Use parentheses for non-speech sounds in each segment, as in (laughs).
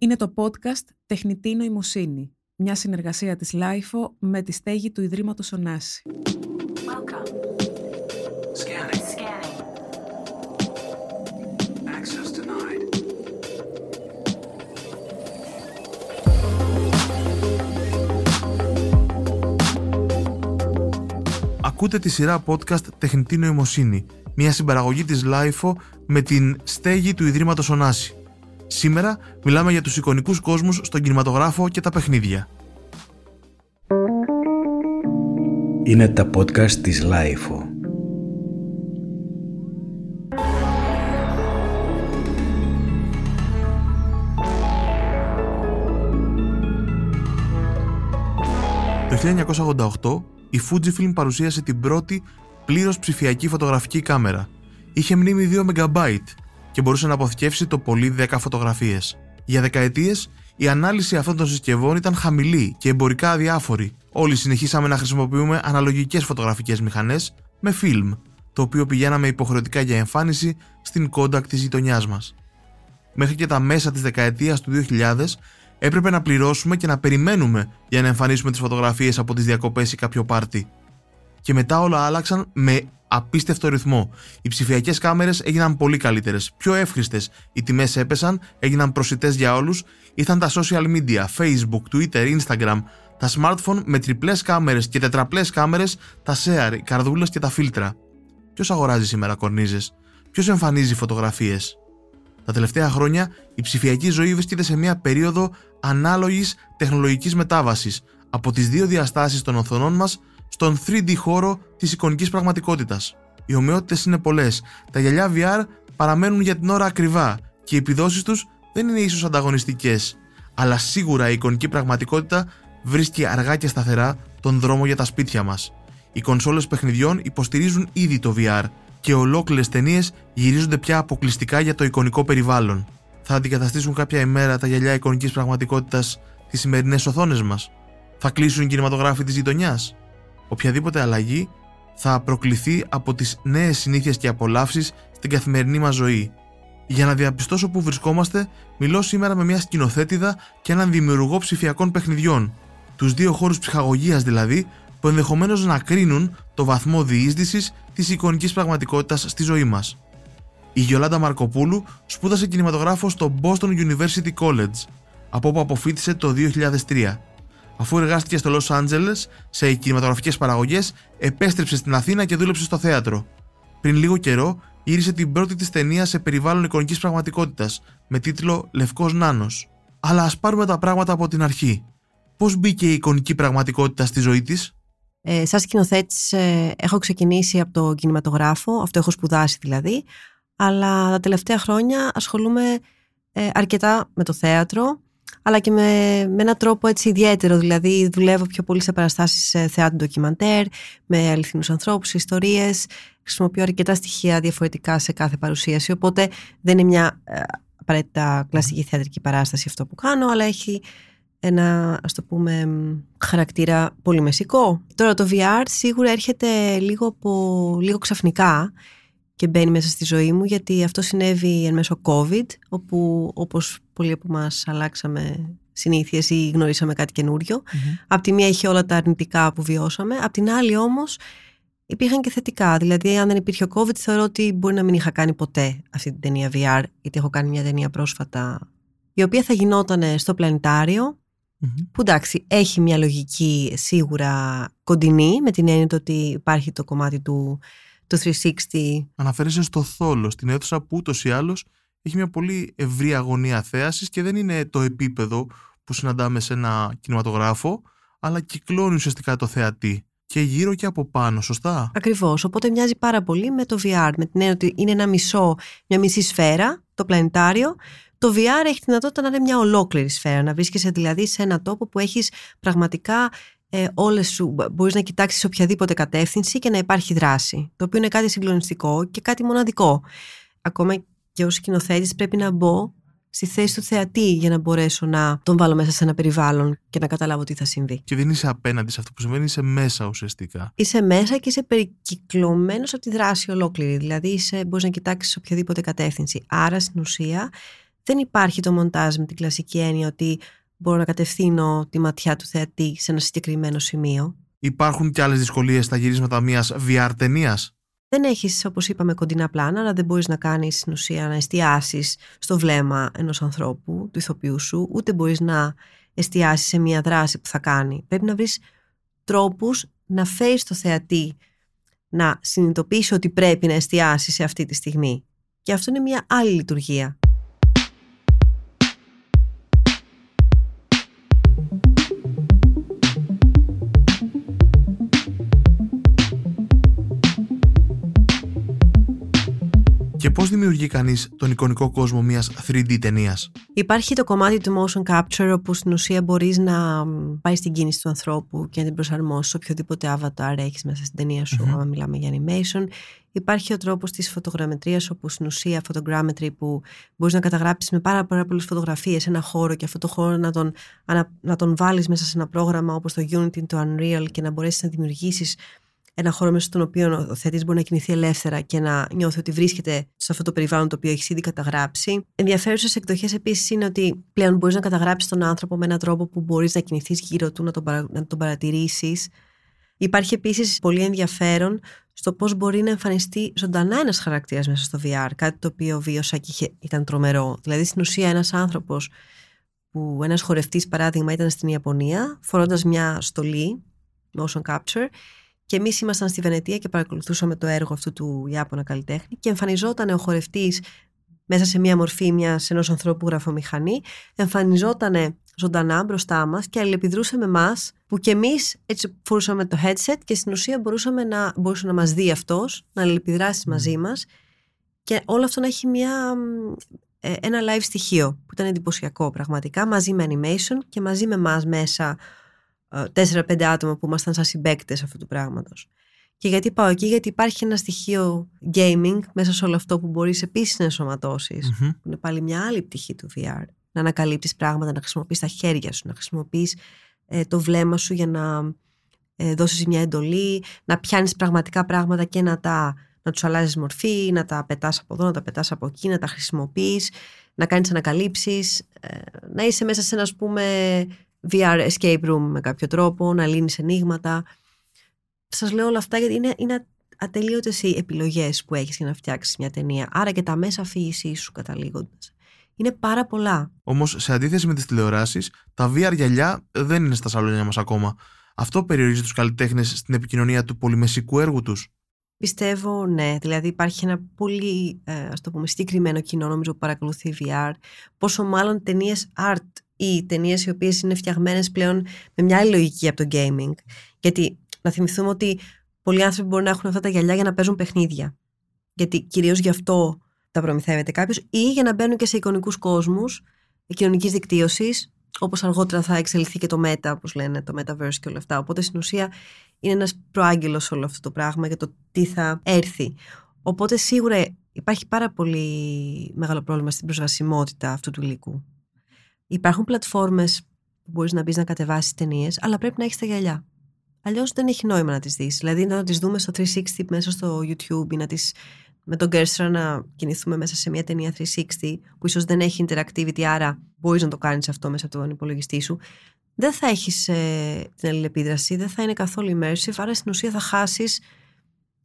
Είναι το podcast «Τεχνητή νοημοσύνη», μια συνεργασία της LIFO με τη στέγη του Ιδρύματος Ωνάση. Ακούτε τη σειρά podcast «Τεχνητή νοημοσύνη», μια συμπαραγωγή της LIFO με την στέγη του Ιδρύματος Ωνάση. Σήμερα μιλάμε για τους εικονικούς κόσμους στον κινηματογράφο και τα παιχνίδια. Είναι τα podcast της LIFO. Το 1988 η Fujifilm παρουσίασε την πρώτη πλήρως ψηφιακή φωτογραφική κάμερα. Είχε μνήμη 2 MB και μπορούσε να αποθηκεύσει το πολύ 10 φωτογραφίες. Για δεκαετίες, η ανάλυση αυτών των συσκευών ήταν χαμηλή και εμπορικά αδιάφορη. Όλοι συνεχίσαμε να χρησιμοποιούμε αναλογικές φωτογραφικές μηχανές με φιλμ, το οποίο πηγαίναμε υποχρεωτικά για εμφάνιση στην Kodak της γειτονιάς μας. Μέχρι και τα μέσα της δεκαετίας του 2000 έπρεπε να πληρώσουμε και να περιμένουμε για να εμφανίσουμε τις φωτογραφίες από τις διακοπές ή κάποιο πάρτι. Και μετά όλα άλλαξαν με απίστευτο ρυθμό. Οι ψηφιακές κάμερες έγιναν πολύ καλύτερες, πιο εύχριστες. Οι τιμές έπεσαν, έγιναν προσιτές για όλους. Ήρθαν τα social media, Facebook, Twitter, Instagram, τα smartphone με τριπλές κάμερες και τετραπλές κάμερες, τα share, οι καρδούλες και τα φίλτρα. Ποιος αγοράζει σήμερα κορνίζες, ποιος εμφανίζει φωτογραφίες; Τα τελευταία χρόνια η ψηφιακή ζωή βρίσκεται σε μια περίοδο ανάλογης τεχνολογικής μετάβασης από τις δύο διαστάσεις των οθονών μας στον 3D χώρο της εικονικής πραγματικότητας. Οι ομοιότητες είναι πολλές. Τα γυαλιά VR παραμένουν για την ώρα ακριβά και οι επιδόσεις τους δεν είναι ίσως ανταγωνιστικές. Αλλά σίγουρα η εικονική πραγματικότητα βρίσκει αργά και σταθερά τον δρόμο για τα σπίτια μας. Οι κονσόλες παιχνιδιών υποστηρίζουν ήδη το VR και ολόκληρες ταινίες γυρίζονται πια αποκλειστικά για το εικονικό περιβάλλον. Θα αντικαταστήσουν κάποια ημέρα τα γυαλιά εικονικής πραγματικότητας τι σημερινές οθόνες μας. Θα κλείσουν οι κινηματογράφοι της γειτονιάς οποιαδήποτε αλλαγή θα προκληθεί από τις νέες συνήθειες και απολαύσεις στην καθημερινή μας ζωή. Για να διαπιστώσω που βρισκόμαστε, μιλώ σήμερα με μια σκηνοθέτηδα και έναν δημιουργό ψηφιακών παιχνιδιών. Τους δύο χώρους ψυχαγωγίας δηλαδή, που ενδεχομένως να κρίνουν το βαθμό διείσδυσης της εικονικής πραγματικότητας στη ζωή μας. Η Γιολάντα Μαρκοπούλου σπούδασε κινηματογράφο στο Boston University College, από όπου αποφύτησε το 2003 Αφού εργάστηκε στο Los Angeles σε κινηματογραφικές παραγωγές, επέστρεψε στην Αθήνα και δούλεψε στο θέατρο. Πριν λίγο καιρό, γύρισε την πρώτη της ταινία σε περιβάλλον εικονικής πραγματικότητας, με τίτλο Λευκός Νάνος. Αλλά ας πάρουμε τα πράγματα από την αρχή. Πώς μπήκε η εικονική πραγματικότητα στη ζωή της, ε, Σαν σκηνοθέτη, ε, έχω ξεκινήσει από το κινηματογράφο, αυτό έχω σπουδάσει δηλαδή, αλλά τα τελευταία χρόνια ασχολούμαι ε, αρκετά με το θέατρο αλλά και με, με έναν τρόπο έτσι ιδιαίτερο. Δηλαδή, δουλεύω πιο πολύ σε παραστάσεις θεάτρου ντοκιμαντέρ, με αληθινούς ανθρώπους, ιστορίες. Χρησιμοποιώ αρκετά στοιχεία διαφορετικά σε κάθε παρουσίαση. Οπότε δεν είναι μια ε, απαραίτητα κλασική θεατρική παράσταση αυτό που κάνω, αλλά έχει ένα, ας το πούμε, χαρακτήρα πολύ μεσικό. Τώρα το VR σίγουρα έρχεται λίγο, από, λίγο ξαφνικά και μπαίνει μέσα στη ζωή μου γιατί αυτό συνέβη εν μέσω COVID όπου όπως πολλοί από μας αλλάξαμε συνήθειες ή γνωρίσαμε κάτι καινούριο. Mm-hmm. Απ' τη μία είχε όλα τα αρνητικά που βιώσαμε, απ' την άλλη όμως υπήρχαν και θετικά. Δηλαδή αν δεν υπήρχε ο COVID θεωρώ ότι μπορεί να μην είχα κάνει ποτέ αυτή την ταινία VR γιατί έχω κάνει μια ταινία πρόσφατα η οποία θα γινόταν στο πλανητάριο mm-hmm. που εντάξει έχει μια λογική σίγουρα κοντινή με την έννοια ότι υπάρχει το κομμάτι του το 360. Αναφέρεσαι στο θόλο, στην αίθουσα που ούτως ή άλλως έχει μια πολύ ευρύ αγωνία θέασης και δεν είναι το επίπεδο που συναντάμε σε ένα κινηματογράφο, αλλά κυκλώνει ουσιαστικά το θεατή. Και γύρω και από πάνω, σωστά; Ακριβώς. Οπότε μοιάζει πάρα πολύ με το VR. Με την έννοια ότι είναι ένα μισό, μια μισή σφαίρα, το πλανητάριο. Το VR έχει τη δυνατότητα να είναι μια ολόκληρη σφαίρα. Να βρίσκεσαι δηλαδή σε ένα τόπο που έχεις πραγματικά ε, όλες σου, μπορείς να κοιτάξεις σε οποιαδήποτε κατεύθυνση και να υπάρχει δράση, το οποίο είναι κάτι συγκλονιστικό και κάτι μοναδικό. Ακόμα και ως σκηνοθέτης πρέπει να μπω στη θέση του θεατή για να μπορέσω να τον βάλω μέσα σε ένα περιβάλλον και να καταλάβω τι θα συμβεί. Και δεν είσαι απέναντι σε αυτό που συμβαίνει, είσαι μέσα ουσιαστικά. Είσαι μέσα και είσαι περικυκλωμένος από τη δράση ολόκληρη. Δηλαδή είσαι, μπορείς να κοιτάξεις σε οποιαδήποτε κατεύθυνση. Άρα στην ουσία δεν υπάρχει το μοντάζ με την κλασική έννοια ότι μπορώ να κατευθύνω τη ματιά του θεατή σε ένα συγκεκριμένο σημείο. Υπάρχουν και άλλες δυσκολίες στα γυρίσματα μιας VR ταινίας; Δεν έχεις, όπως είπαμε, κοντινά πλάνα, αλλά δεν μπορείς να κάνεις στην ουσία να εστιάσεις στο βλέμμα ενός ανθρώπου, του ηθοποιού σου, ούτε μπορείς να εστιάσεις σε μια δράση που θα κάνει. Πρέπει να βρεις τρόπους να φέρεις το θεατή να συνειδητοποιήσει ότι πρέπει να εστιάσει σε αυτή τη στιγμή. Και αυτό είναι μια άλλη λειτουργία. Και πώς δημιουργεί κανείς τον εικονικό κόσμο μιας 3D ταινίας; Υπάρχει το κομμάτι του motion capture όπου στην ουσία μπορείς να πάει στην κίνηση του ανθρώπου και να την προσαρμόσεις οποιοδήποτε avatar έχεις μέσα στην ταινία σου, mm άμα μιλάμε για animation. Υπάρχει ο τρόπος της φωτογραμμετρίας όπου στην ουσία photogrammetry που μπορείς να καταγράψεις με πάρα, πάρα πολλές φωτογραφίες ένα χώρο και αυτό το χώρο να τον, να, να τον βάλεις μέσα σε ένα πρόγραμμα όπως το Unity, το Unreal και να μπορέσεις να δημιουργήσεις ένα χώρο μέσα στον οποίο ο θεατή μπορεί να κινηθεί ελεύθερα και να νιώθει ότι βρίσκεται σε αυτό το περιβάλλον το οποίο έχεις ήδη καταγράψει. Ενδιαφέρουσες εκδοχές επίσης είναι ότι πλέον μπορείς να καταγράψεις τον άνθρωπο με έναν τρόπο που μπορείς να κινηθείς γύρω του, να τον, παρα... να τον παρατηρήσεις. Υπάρχει επίσης πολύ ενδιαφέρον στο πώς μπορεί να εμφανιστεί ζωντανά ένας χαρακτήρας μέσα στο VR. Κάτι το οποίο βίωσα και ήταν τρομερό. Δηλαδή, στην ουσία, ένας άνθρωπος που ένας χορευτής, παράδειγμα, ήταν στην Ιαπωνία, φορώντας μια στολή motion capture και εμείς ήμασταν στη Βενετία και παρακολουθούσαμε το έργο αυτού του Ιάπωνα καλλιτέχνη και εμφανιζόταν ο χορευτής μέσα σε μια μορφή μιας ενός ανθρώπου γραφομηχανή, εμφανιζόταν ζωντανά μπροστά μας και αλληλεπιδρούσε με εμάς, που κι εμείς έτσι φορούσαμε το headset και στην ουσία μπορούσαμε να, μπορούσε να μας δει αυτός, να αλληλεπιδράσει μαζί μας. Και όλο αυτό να έχει μια, ε, ένα live στοιχείο που ήταν εντυπωσιακό πραγματικά μαζί με animation και μαζί με εμάς μέσα 4-5 άτομα που ήμασταν σαν συμπαίκτες αυτού του πράγματος. Και γιατί πάω εκεί, γιατί υπάρχει ένα στοιχείο gaming μέσα σε όλο αυτό που μπορείς επίσης να ενσωματωσει που είναι πάλι μια άλλη πτυχή του VR. Να ανακαλύπτεις πράγματα, να χρησιμοποιείς τα χέρια σου, να χρησιμοποιείς ε, το βλέμμα σου για να ε, δώσεις μια εντολή, να πιάνεις πραγματικά πράγματα και να τα να τους αλλάζεις μορφή, να τα πετάς από εδώ, να τα πετάς από εκεί, να τα χρησιμοποιείς, να κάνεις ανακαλύψεις, ε, να είσαι μέσα σε ένα, ας πούμε, VR escape room με κάποιο τρόπο, να λύνεις ενίγματα. Σας λέω όλα αυτά γιατί είναι, είναι ατελείωτες οι επιλογές που έχεις για να φτιάξεις μια ταινία. Άρα και τα μέσα αφήγησής σου καταλήγοντας. Είναι πάρα πολλά. Όμως, σε αντίθεση με τις τηλεοράσεις, τα VR γυαλιά δεν είναι στα σαλόνια μας ακόμα. Αυτό περιορίζει τους καλλιτέχνες στην επικοινωνία του πολυμεσικού έργου τους. Πιστεύω ναι. Δηλαδή υπάρχει ένα πολύ ε, ας το πούμε, συγκεκριμένο κοινό νομίζω που παρακολουθεί VR. Πόσο μάλλον ταινίες art ή ταινίες οι οποίες είναι φτιαγμένες πλέον με μια άλλη λογική από το gaming. Γιατί να θυμηθούμε ότι πολλοί άνθρωποι μπορούν να έχουν αυτά τα γυαλιά για να παίζουν παιχνίδια. Γιατί κυρίως γι' αυτό τα προμηθεύεται κάποιος, ή για να μπαίνουν και σε εικονικούς κόσμους κοινωνικής δικτύωσης, όπως αργότερα θα εξελιχθεί και το Meta, όπως λένε, το Metaverse και όλα αυτά. Οπότε στην ουσία είναι ένας προάγγελος όλο αυτό το πράγμα για το τι θα έρθει. Οπότε σίγουρα υπάρχει πάρα πολύ μεγάλο πρόβλημα στην προσβασιμότητα αυτού του υλικού. Υπάρχουν πλατφόρμες που μπορείς να μπεις να κατεβάσεις ταινίες, αλλά πρέπει να έχεις τα γυαλιά. Αλλιώς δεν έχει νόημα να τις δεις. Δηλαδή να τις δούμε στο 360 μέσα στο YouTube ή να τις, με τον Gerstner να κινηθούμε μέσα σε μια ταινία 360 που ίσως δεν έχει interactivity, άρα μπορείς να το κάνεις αυτό μέσα από τον υπολογιστή σου. Δεν θα έχεις ε, την αλληλεπίδραση, δεν θα είναι καθόλου immersive, άρα στην ουσία θα χάσεις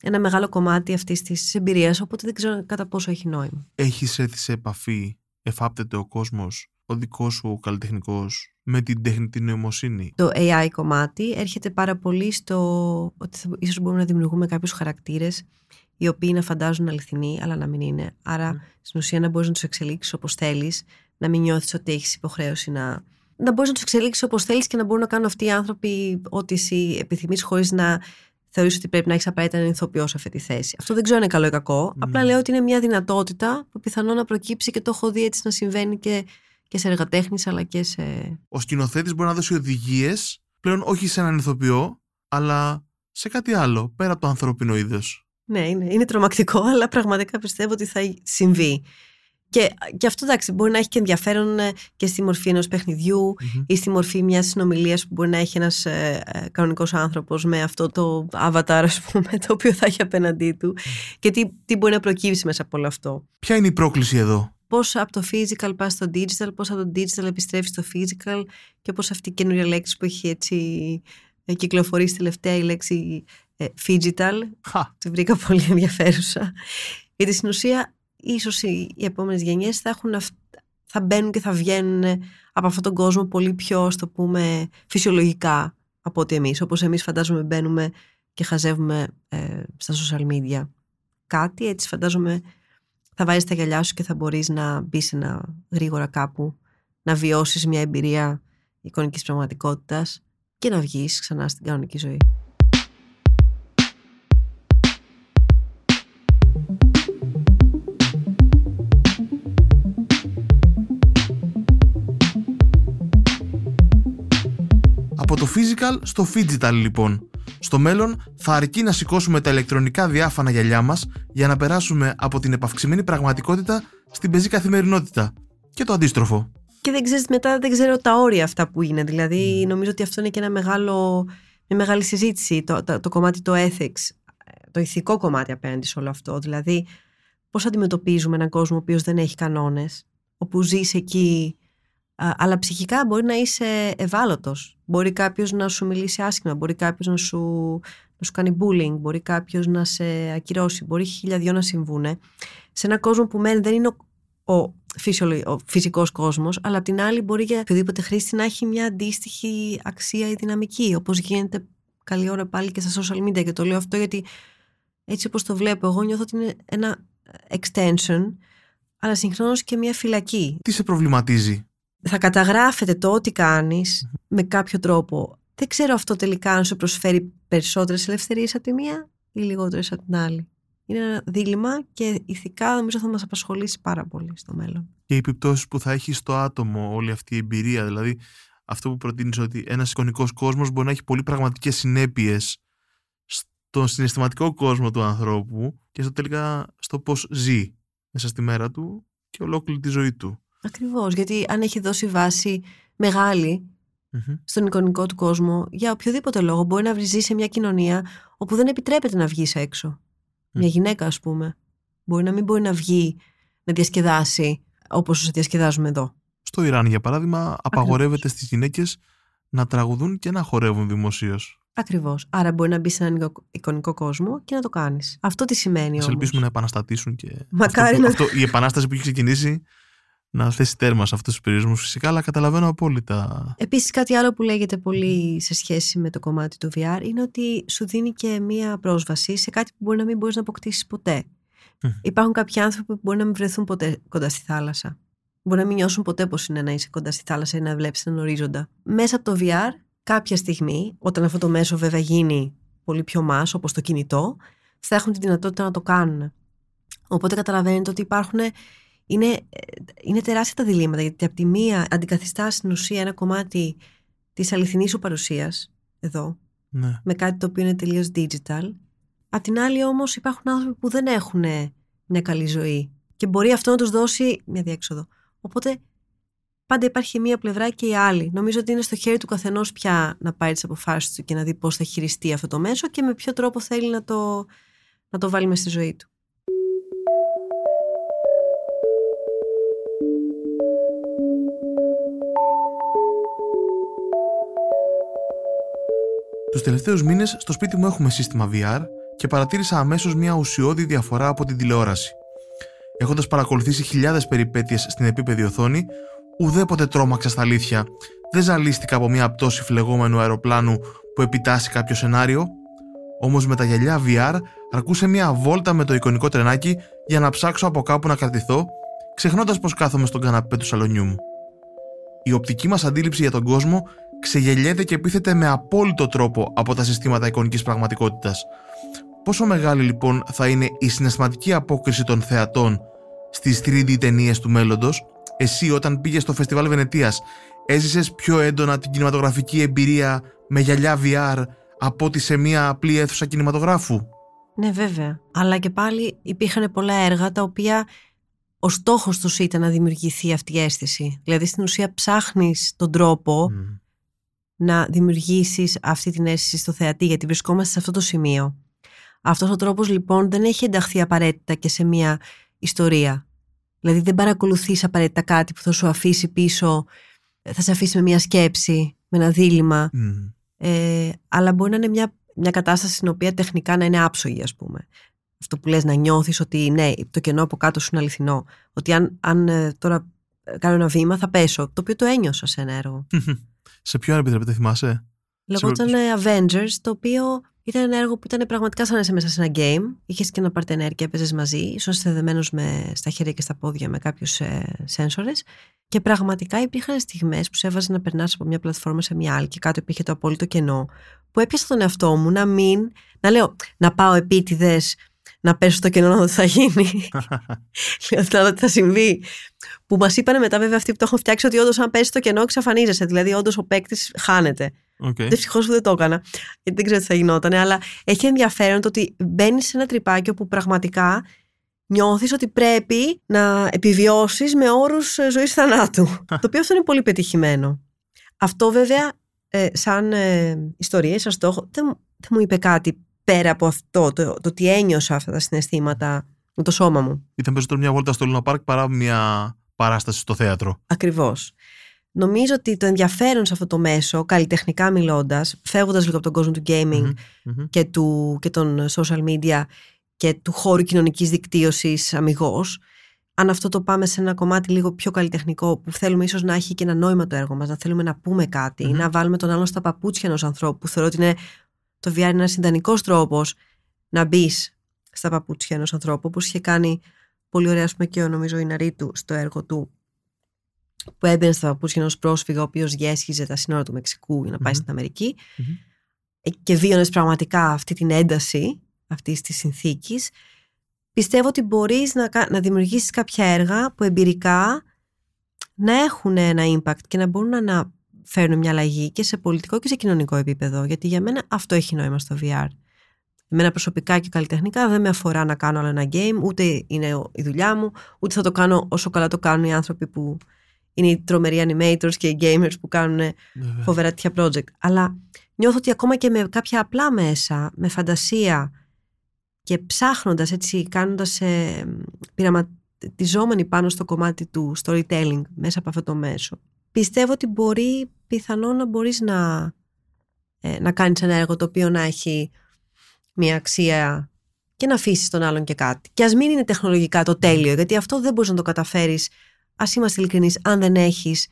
ένα μεγάλο κομμάτι αυτής της εμπειρίας, οπότε δεν ξέρω κατά πόσο έχει νόημα. Έχεις έρθει σε επαφή, εφάπτεται ο κόσμος; Ο δικό σου καλλιτεχνικός με την τεχνητή νοημοσύνη. Το AI κομμάτι έρχεται πάρα πολύ στο ότι θα, ίσως μπορούμε να δημιουργούμε κάποιους χαρακτήρες οι οποίοι να φαντάζουν αληθινοί, αλλά να μην είναι. Άρα, mm. στην ουσία, να μπορείς να τους εξελίξεις όπως θέλεις, να μην νιώθεις ότι έχεις υποχρέωση να. Να μπορείς να τους εξελίξεις όπως θέλεις και να μπορούν να κάνουν αυτοί οι άνθρωποι ό,τι εσύ επιθυμείς, χωρίς να θεωρείς ότι πρέπει να έχεις απαραίτητα έναν ηθοποιό σε αυτή τη θέση. Αυτό δεν ξέρω αν είναι καλό ή κακό. Απλά λέω ότι είναι μια δυνατότητα που πιθανό να προκύψει και το έχω δει έτσι να συμβαίνει και και σε εργατέχνης αλλά και σε. Ο σκηνοθέτης μπορεί να δώσει οδηγίες πλέον όχι σε έναν ηθοποιό, αλλά σε κάτι άλλο πέρα από το ανθρώπινο είδος. Ναι, είναι, είναι τρομακτικό, (laughs) αλλά πραγματικά πιστεύω ότι θα συμβεί. Και, και αυτό εντάξει, μπορεί να έχει και ενδιαφέρον ε, και στη μορφή ενός ή στη μορφή μιας συνομιλίας που μπορεί να έχει ένας ε, ε κανονικός άνθρωπος με αυτό το avatar, ας πούμε, (laughs) το οποίο θα έχει απέναντί του. Και τι, τι μπορεί να προκύψει μέσα από όλο αυτό. Ποια είναι η πρόκληση εδώ, πώς από το physical πας στο digital, πώς από το digital επιστρέφεις στο physical και πώς αυτή η καινούργια λέξη που έχει έτσι ε, κυκλοφορήσει τελευταία η λέξη ε, phygital, τη βρήκα πολύ ενδιαφέρουσα. Γιατί στην ουσία ίσως οι, οι επόμενες γενιές θα, έχουν θα μπαίνουν και θα βγαίνουν από αυτόν τον κόσμο πολύ πιο, στο πούμε, φυσιολογικά από ότι εμείς. Όπως εμείς φαντάζομαι μπαίνουμε και χαζεύουμε ε, στα social media κάτι, έτσι φαντάζομαι θα βάζεις τα γυαλιά σου και θα μπορείς να μπεις ένα γρήγορα κάπου, να βιώσεις μια εμπειρία εικονικής πραγματικότητας και να βγεις ξανά στην κανονική ζωή. Από το physical στο digital λοιπόν. Στο μέλλον θα αρκεί να σηκώσουμε τα ηλεκτρονικά διάφανα γυαλιά μας για να περάσουμε από την επαυξημένη πραγματικότητα στην πεζή καθημερινότητα. Και το αντίστροφο. Και δεν ξέρεις μετά, δεν ξέρω τα όρια αυτά που είναι. Δηλαδή νομίζω ότι αυτό είναι και ένα μεγάλο, μια μεγάλη συζήτηση, το, το, το κομμάτι το ethics, το ηθικό κομμάτι απέναντι σε όλο αυτό. Δηλαδή πώς αντιμετωπίζουμε έναν κόσμο ο οποίος δεν έχει κανόνες, όπου ζεις εκεί αλλά ψυχικά μπορεί να είσαι ευάλωτος. Μπορεί κάποιος να σου μιλήσει άσχημα, μπορεί κάποιος να σου, να σου κάνει bullying, μπορεί κάποιος να σε ακυρώσει, μπορεί χίλια δυο να συμβούν. Σε έναν κόσμο που μένει δεν είναι ο, ο, ο φυσικός κόσμος, αλλά απ' την άλλη μπορεί για οποιοδήποτε χρήστη να έχει μια αντίστοιχη αξία ή δυναμική, όπως γίνεται καλή ώρα πάλι και στα social media και το λέω αυτό γιατί έτσι όπως το βλέπω εγώ νιώθω ότι είναι ένα extension αλλά συγχρόνως και μια φυλακή. Τι σε προβληματίζει; Θα καταγράφεται το ό,τι κάνεις με κάποιο τρόπο. Δεν ξέρω αυτό τελικά αν σου προσφέρει περισσότερες ελευθερίες από τη μία ή λιγότερες από την άλλη. Είναι ένα δίλημα και ηθικά νομίζω θα μας απασχολήσει πάρα πολύ στο μέλλον. Και οι επιπτώσεις που θα έχει στο άτομο όλη αυτή η εμπειρία, δηλαδή αυτό που προτείνεις ότι ένας εικονικός κόσμος μπορεί να έχει πολύ πραγματικές συνέπειες στον συναισθηματικό κόσμο του ανθρώπου και στο τελικά στο πώς ζει μέσα στη μέρα του και ολόκληρη τη ζωή του. Ακριβώς, γιατί αν έχει δώσει βάση στον εικονικό του κόσμο, για οποιοδήποτε λόγο μπορεί να ζει σε μια κοινωνία όπου δεν επιτρέπεται να βγεις έξω. Μια γυναίκα, ας πούμε. Μπορεί να μην μπορεί να βγει να διασκεδάσει όπως διασκεδάζουμε εδώ. Στο Ιράν, για παράδειγμα, απαγορεύεται στις γυναίκες να τραγουδούν και να χορεύουν δημοσίως. Ακριβώς. Άρα μπορεί να μπει σε έναν εικονικό κόσμο και να το κάνεις. Αυτό τι σημαίνει όμως. Α ελπίσουμε να επαναστατήσουν και. Μακάρι αυτό, να... αυτό, η επανάσταση που έχει ξεκινήσει να θέσει τέρμα σε αυτούς τους περιορισμούς φυσικά, αλλά καταλαβαίνω απόλυτα. Επίσης, κάτι άλλο που λέγεται πολύ σε σχέση με το κομμάτι του VR είναι ότι σου δίνει και μία πρόσβαση σε κάτι που μπορεί να μην μπορείς να αποκτήσεις ποτέ. Υπάρχουν κάποιοι άνθρωποι που μπορεί να μην βρεθούν ποτέ κοντά στη θάλασσα. Μπορεί να μην νιώσουν ποτέ πώ είναι να είσαι κοντά στη θάλασσα ή να βλέπεις έναν ορίζοντα. Μέσα από το VR, κάποια στιγμή, όταν αυτό το μέσο βέβαια γίνει πολύ πιο μα, όπως το κινητό, θα έχουν τη δυνατότητα να το κάνουν. Οπότε καταλαβαίνετε ότι υπάρχουν είναι, είναι τεράστια τα διλήμματα γιατί από τη μία αντικαθιστά στην ουσία ένα κομμάτι της αληθινής σου παρουσίας εδώ ναι. με κάτι το οποίο είναι τελείως digital. Απ' την άλλη όμως υπάρχουν άνθρωποι που δεν έχουν μια καλή ζωή και μπορεί αυτό να τους δώσει μια διέξοδο. Οπότε πάντα υπάρχει μία πλευρά και η άλλη. Νομίζω ότι είναι στο χέρι του καθενός πια να πάρει τις αποφάσεις του και να δει πώς θα χειριστεί αυτό το μέσο και με ποιο τρόπο θέλει να το, να το βάλει μέσα στη ζωή του Τους τελευταίους μήνες στο σπίτι μου έχουμε σύστημα VR και παρατήρησα αμέσως μια ουσιώδη διαφορά από την τηλεόραση. Έχοντας παρακολουθήσει χιλιάδες περιπέτειες στην επίπεδη οθόνη, ουδέποτε τρόμαξα στα αλήθεια. Δεν ζαλίστηκα από μια πτώση φλεγόμενου αεροπλάνου που επιτάσσει κάποιο σενάριο. Όμως με τα γυαλιά VR αρκούσε μια βόλτα με το εικονικό τρενάκι για να ψάξω από κάπου να κρατηθώ, ξεχνώντας πως κάθομαι στον καναπέ του σαλονιού μου. Η οπτική μας αντίληψη για τον κόσμο ξεγελιέται και επίθεται με απόλυτο τρόπο από τα συστήματα εικονικής πραγματικότητας. Πόσο μεγάλη λοιπόν θα είναι η συναισθηματική απόκριση των θεατών στις 3D ταινίες του μέλλοντος, εσύ όταν πήγες στο φεστιβάλ Βενετίας έζησες πιο έντονα την κινηματογραφική εμπειρία με γυαλιά VR από ότι σε μια απλή αίθουσα κινηματογράφου; Ναι βέβαια, αλλά και πάλι υπήρχαν πολλά έργα τα οποία ο στόχος τους ήταν να δημιουργηθεί αυτή η αίσθηση. Δηλαδή στην ουσία ψάχνεις τον τρόπο να δημιουργήσεις αυτή την αίσθηση στο θεατή γιατί βρισκόμαστε σε αυτό το σημείο. Αυτός ο τρόπος λοιπόν δεν έχει ενταχθεί απαραίτητα και σε μια ιστορία. Δηλαδή δεν παρακολουθείς απαραίτητα κάτι που θα σου αφήσει πίσω, θα σε αφήσει με μια σκέψη, με ένα δίλημα. Μμ. Ε, αλλά μπορεί να είναι μια, μια κατάσταση στην οποία τεχνικά να είναι άψογη, ας πούμε. Αυτό που λες να νιώθεις ότι ναι, το κενό από κάτω σου είναι αληθινό. Ότι αν, αν ε, τώρα ε, κάνω ένα βήμα θα πέσω. Το οποίο το ένιωσα σε ένα έργο. Σε ποιο άλλο επιτρέπετε, θυμάσαι; Λεγόταν ε, Avengers, το οποίο ήταν ένα έργο που ήταν πραγματικά σαν να είσαι μέσα σε ένα game. Είχες και ένα παρτενέρ και έπαιζες μαζί, ίσως συνδεδεμένος στα χέρια και στα πόδια με κάποιους ε, σένσορε. Και πραγματικά υπήρχαν στιγμές που σε έβαζε να περνάς από μια πλατφόρμα σε μια άλλη και κάτω υπήρχε το απόλυτο κενό. Που έπιασα τον εαυτό μου να μην. να λέω, να πάω επίτηδες να πέσω στο κενό να δω τι θα γίνει. (laughs) Λέω να δω τι θα συμβεί. Που μας είπαν μετά, βέβαια, αυτοί που το έχουν φτιάξει, ότι όντως αν πέσει στο κενό εξαφανίζεσαι. Δηλαδή, όντως ο παίκτης χάνεται. Okay. Δυστυχώς που δεν το έκανα, γιατί δεν ξέρω τι θα γινόταν. Αλλά έχει ενδιαφέρον το ότι μπαίνεις σε ένα τρυπάκι όπου πραγματικά νιώθεις ότι πρέπει να επιβιώσεις με όρους ζωής θανάτου. (laughs) το οποίο αυτό είναι πολύ πετυχημένο. Αυτό βέβαια, ε, σαν ε, ιστορία, σαν στόχο, δεν, δεν μου είπε κάτι πέρα από αυτό, το, το ότι ένιωσα αυτά τα συναισθήματα με το σώμα μου. Ήταν περισσότερο μια βόλτα στο Λούνα Πάρκ παρά μια παράσταση στο θέατρο. Ακριβώς. Νομίζω ότι το ενδιαφέρον σε αυτό το μέσο, καλλιτεχνικά μιλώντας, φεύγοντας λίγο από τον κόσμο του gaming Μμμ. και, του, και των social media και του χώρου κοινωνικής δικτύωσης αμυγός, αν αυτό το πάμε σε ένα κομμάτι λίγο πιο καλλιτεχνικό που θέλουμε ίσως να έχει και ένα νόημα το έργο μας, να θέλουμε να πούμε κάτι, Μμμ. να βάλουμε τον άλλον στα παπούτσια ενός ανθρώπου που θεωρώ ότι είναι, το VR είναι ένας ιδανικός τρόπος να μπεις στα παπούτσια ενός ανθρώπου όπως είχε κάνει πολύ ωραία ας πούμε, και ο νομίζω η Ναρίτου στο έργο του που έμπαινε στα παπούτσια ενός πρόσφυγα ο οποίος γέσχιζε τα σύνορα του Μεξικού για να πάει Μμμ. στην Αμερική Μμμ. ε, και βίωνες πραγματικά αυτή την ένταση αυτής της συνθήκης πιστεύω ότι μπορείς να, κα- να δημιουργήσεις κάποια έργα που εμπειρικά να έχουν ένα impact και να μπορούν να φέρουν μια αλλαγή και σε πολιτικό και σε κοινωνικό επίπεδο γιατί για μένα αυτό έχει νόημα στο VR Εμένα προσωπικά και καλλιτεχνικά δεν με αφορά να κάνω άλλο ένα game, ούτε είναι ο- η δουλειά μου, ούτε θα το κάνω όσο καλά το κάνουν οι άνθρωποι που είναι οι τρομεροί animators και οι gamers που κάνουν Βέβαια. φοβερά τέτοια project. Αλλά νιώθω ότι ακόμα και με κάποια απλά μέσα, με φαντασία και ψάχνοντας έτσι, κάνοντας ε, πειραματιζόμενοι πάνω στο κομμάτι του storytelling μέσα από αυτό το μέσο. Πιστεύω ότι μπορεί πιθανόν να μπορείς να, ε, να κάνεις ένα έργο το οποίο να έχει μια αξία και να αφήσεις τον άλλον και κάτι. Και ας μην είναι τεχνολογικά το τέλειο, γιατί αυτό δεν μπορείς να το καταφέρεις, ας είμαστε ειλικρινείς, αν δεν έχεις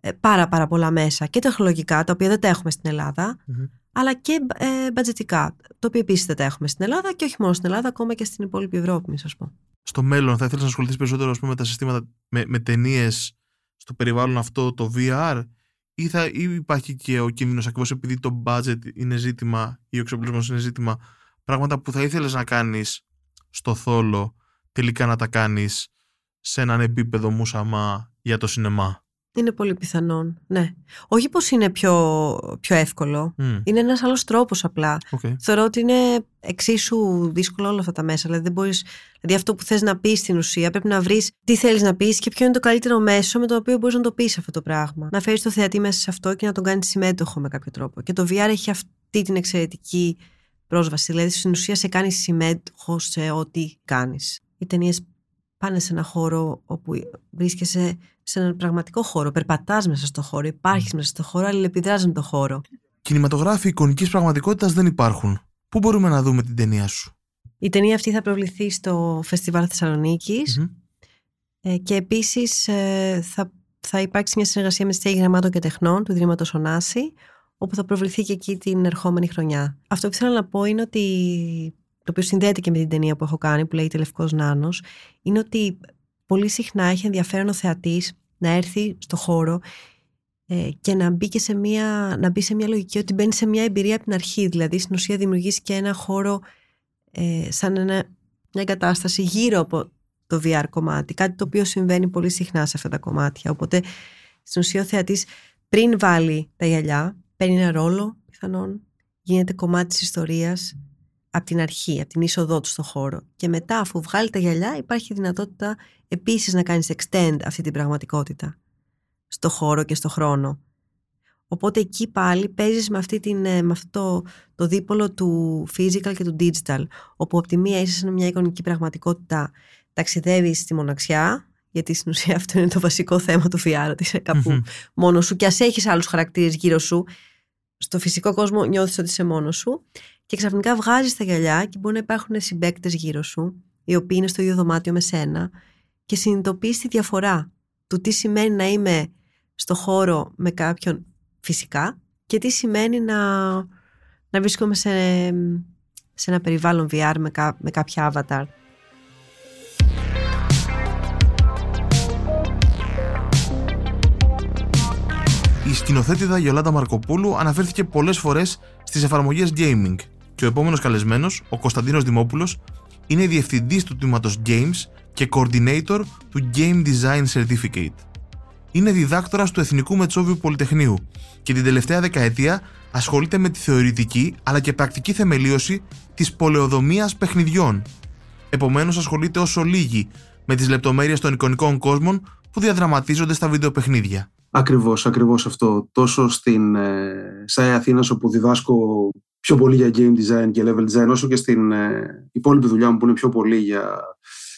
ε, πάρα πάρα πολλά μέσα και τεχνολογικά, τα οποία δεν τα έχουμε στην Ελλάδα, Μμμ. αλλά και ε, μπατζετικά, το οποίο επίσης δεν τα έχουμε στην Ελλάδα και όχι μόνο στην Ελλάδα, ακόμα και στην υπόλοιπη Ευρώπη, μη σας πω. Στο μέλλον θα ήθελες να ασχοληθείς περισσότερο ας πούμε, με τα συστήματα, με, με ταινίες στο περιβάλλον αυτό το VR ή, θα, ή υπάρχει και ο κίνδυνος ακριβώς επειδή το budget είναι ζήτημα ή ο εξοπλισμός είναι ζήτημα πράγματα που θα ήθελες να κάνεις στο θόλο τελικά να τα κάνεις σε έναν επίπεδο μουσαμά για το σινεμά; Είναι πολύ πιθανόν, ναι. Όχι πως είναι πιο, πιο εύκολο, Μμ, είναι ένας άλλος τρόπος απλά. οκ. Θεωρώ ότι είναι εξίσου δύσκολο όλα αυτά τα μέσα. Δηλαδή, δεν μπορείς, δηλαδή αυτό που θες να πεις στην ουσία πρέπει να βρεις τι θέλεις να πεις και ποιο είναι το καλύτερο μέσο με το οποίο μπορείς να το πεις αυτό το πράγμα. Να φέρεις το θεατή μέσα σε αυτό και να τον κάνεις συμμέτοχο με κάποιο τρόπο. Και το VR έχει αυτή την εξαιρετική πρόσβαση. Δηλαδή, στην ουσία σε κάνεις συμμέτοχο σε ό,τι κάνεις. Οι ταινίες πάνε σε ένα χώρο όπου βρίσκεσαι σε έναν πραγματικό χώρο. Περπατάς μέσα στο χώρο, υπάρχεις μέσα στο χώρο, αλληλεπιδράς με το χώρο. Κινηματογράφοι εικονικής πραγματικότητας δεν υπάρχουν. Πού μπορούμε να δούμε την ταινία σου; Η ταινία αυτή θα προβληθεί στο Φεστιβάλ Θεσσαλονίκης Μμμ. ε, και επίσης ε, θα, θα υπάρξει μια συνεργασία με τη Στέγη Γραμμάτων και Τεχνών του Ιδρύματος Ωνάση όπου θα προβληθεί και εκεί την ερχόμενη χρονιά. Αυτό που θέλω να πω είναι ότι το οποίο συνδέεται και με την ταινία που έχω κάνει που λέγεται Λευκός Νάνος είναι ότι πολύ συχνά έχει ενδιαφέρον ο θεατής να έρθει στο χώρο ε, και να μπει, και σε μια, να μπει σε μια λογική ότι μπαίνει σε μια εμπειρία από την αρχή. Δηλαδή, στην ουσία δημιουργήσει και ένα χώρο ε, σαν ένα, μια εγκατάσταση γύρω από το VR κομμάτι. Κάτι το οποίο συμβαίνει πολύ συχνά σε αυτά τα κομμάτια. Οπότε, στην ουσία, ο θεατής πριν βάλει τα γυαλιά, παίρνει ένα ρόλο, πιθανόν, γίνεται κομμάτι της ιστορίας από την αρχή, από την είσοδό του στο χώρο. Και μετά, αφού βγάλει τα γυαλιά, υπάρχει δυνατότητα επίσης να κάνεις extend αυτή την πραγματικότητα στο χώρο και στο χρόνο. Οπότε εκεί πάλι παίζεις με, αυτή την, ε, με αυτό το, το δίπολο του physical και του digital, όπου από τη μία είσαι σε μια εικονική πραγματικότητα, ταξιδεύεις στη μοναξιά γιατί στην ουσία αυτό είναι το βασικό θέμα του VR, ότι είσαι κάπου μόνος σου και ας έχεις άλλους χαρακτήρες γύρω σου. Στο φυσικό κόσμο νιώθεις ότι είσαι μόνος σου και ξαφνικά βγάζεις τα γυαλιά και μπορεί να υπάρχουν συμπαίκτες γύρω σου, οι οποίοι είναι στο ίδιο δωμάτιο με σένα και συνειδητοποιείς τη διαφορά του τι σημαίνει να είμαι στο χώρο με κάποιον φυσικά και τι σημαίνει να, να βρίσκομαι σε, σε ένα περιβάλλον VR με, με κάποια avatar. Η σκηνοθέτηδα Γιολάντα Μαρκοπούλου αναφέρθηκε πολλές φορές στις εφαρμογές gaming και ο επόμενος καλεσμένος, ο Κωνσταντίνος Δημόπουλος, είναι διευθυντής του τμήματος Games και coordinator του Game Design Certificate. Είναι διδάκτορας του Εθνικού Μετσόβιου Πολυτεχνείου και την τελευταία δεκαετία ασχολείται με τη θεωρητική αλλά και πρακτική θεμελίωση της πολεοδομίας παιχνιδιών. Επομένως, ασχολείται όσο λίγοι με τις λεπτομέρειες των εικονικών κόσμων που διαδραματίζονται στα βιντεοπαιχνίδια. Ακριβώς, ακριβώς αυτό. Τόσο στην ε, ΣΑΕ Αθήνας, όπου διδάσκω πιο πολύ για game design και level design, όσο και στην ε, υπόλοιπη δουλειά μου που είναι πιο πολύ για,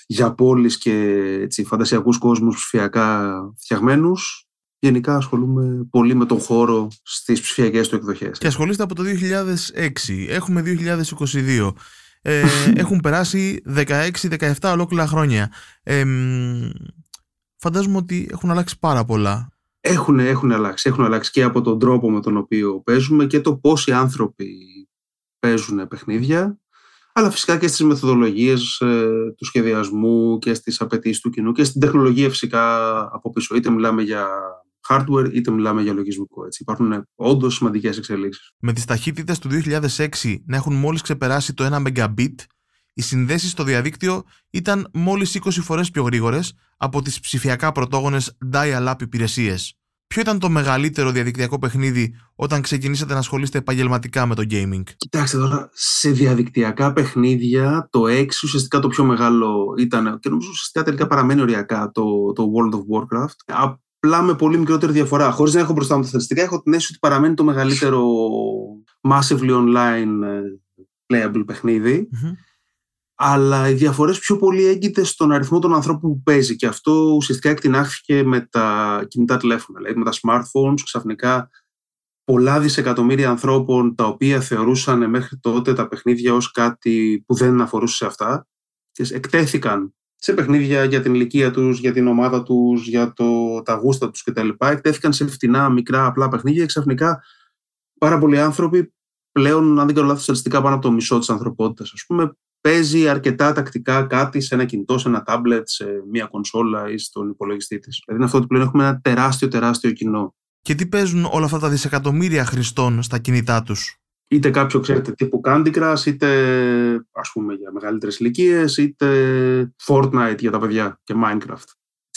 για πόλεις και έτσι, φαντασιακούς κόσμους ψηφιακά φτιαγμένους. Γενικά ασχολούμαι πολύ με τον χώρο στις ψηφιακές του εκδοχές. Και ασχολείστε από το 2006. Έχουμε 2022. Ε, (laughs) έχουν περάσει 16-17 ολόκληρα χρόνια. Ε, φαντάζομαι ότι έχουν αλλάξει πάρα πολλά. Έχουν, έχουν αλλάξει. Έχουν αλλάξει και από τον τρόπο με τον οποίο παίζουμε και το πόσοι άνθρωποι παίζουν παιχνίδια, αλλά φυσικά και στις μεθοδολογίες ε, του σχεδιασμού και στις απαιτήσεις του κοινού και στην τεχνολογία φυσικά από πίσω. Είτε μιλάμε για hardware είτε μιλάμε για λογισμικό. Έτσι. Υπάρχουν όντως σημαντικές εξελίξεις. Με τις ταχύτητες του 2006 να έχουν μόλις ξεπεράσει το 1 Mbit, οι συνδέσεις στο διαδίκτυο ήταν μόλις 20 φορές πιο γρήγορες από τις ψηφιακά πρωτόγονες dial-up υπηρεσίες. Ποιο ήταν το μεγαλύτερο διαδικτυακό παιχνίδι όταν ξεκινήσατε να ασχολείστε επαγγελματικά με το gaming; Κοιτάξτε τώρα, σε διαδικτυακά παιχνίδια το 6 ουσιαστικά το πιο μεγάλο ήταν και νομίζω ουσιαστικά τελικά παραμένει οριακά το, το World of Warcraft. Απλά με πολύ μικρότερη διαφορά. Χωρίς να έχω μπροστά μου τα στατιστικά, έχω την αίσθηση ότι παραμένει το μεγαλύτερο massively online ε, playable παιχνιδι αλλά οι διαφορές πιο πολύ έγκυται στον αριθμό των ανθρώπων που παίζει και αυτό ουσιαστικά εκτινάχθηκε με τα κινητά τηλέφωνα, δηλαδή με τα smartphones ξαφνικά πολλά δισεκατομμύρια ανθρώπων τα οποία θεωρούσαν μέχρι τότε τα παιχνίδια ως κάτι που δεν αφορούσε σε αυτά και εκτέθηκαν σε παιχνίδια για την ηλικία τους, για την ομάδα τους, για το, τα γούστα τους κτλ. Εκτέθηκαν σε φτηνά, μικρά, απλά παιχνίδια και ξαφνικά πάρα πολλοί άνθρωποι πλέον, αν δεν κάνω λάθος, στατιστικά πάνω από το μισό της ανθρωπότητας, ας πούμε, παίζει αρκετά τακτικά κάτι σε ένα κινητό, σε ένα τάμπλετ, σε μια κονσόλα ή στον υπολογιστή της. Δηλαδή είναι αυτό ότι πλέον έχουμε ένα τεράστιο, τεράστιο κοινό. Και τι παίζουν όλα αυτά τα δισεκατομμύρια χρηστών στα κινητά τους; Είτε κάποιο, ξέρετε, τύπου Candy Crush, είτε ας πούμε για μεγαλύτερες ηλικίες, είτε Fortnite για τα παιδιά και Minecraft.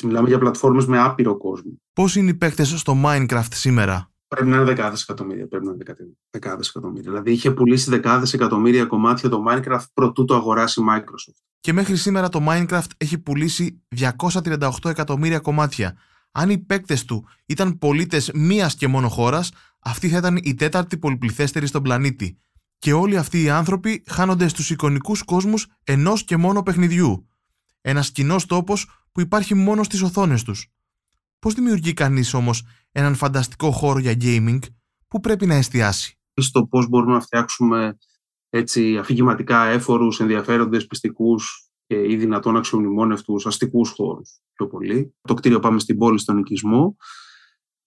μιλάμε για πλατφόρμες με άπειρο κόσμο. Πώς είναι οι παίκτες στο Minecraft σήμερα; Πρέπει να είναι δεκάδες εκατομμύρια. Πρέπει να είναι δεκάδες εκατομμύρια. Δηλαδή είχε πουλήσει δεκάδες εκατομμύρια κομμάτια το Minecraft προτού το αγοράσει η Microsoft. Και μέχρι σήμερα το Minecraft έχει πουλήσει 238 εκατομμύρια κομμάτια. Αν οι παίκτες του ήταν πολίτες μίας και μόνο χώρας, αυτή θα ήταν η τέταρτη πολυπληθέστερη στον πλανήτη. Και όλοι αυτοί οι άνθρωποι χάνονται στους εικονικούς κόσμους ενός και μόνο παιχνιδιού. Ένας κοινός τόπος που υπάρχει μόνο στις οθόνες τους. Πώς δημιουργεί κανείς όμως έναν φανταστικό χώρο για gaming που πρέπει να εστιάσει; Στο πώς μπορούμε να φτιάξουμε έτσι, αφηγηματικά έφορους, ενδιαφέροντες, πιστικούς και ή δυνατόν αξιομνημόνευτους αστικούς χώρους πιο πολύ. Το κτίριο πάμε στην πόλη, στον οικισμό.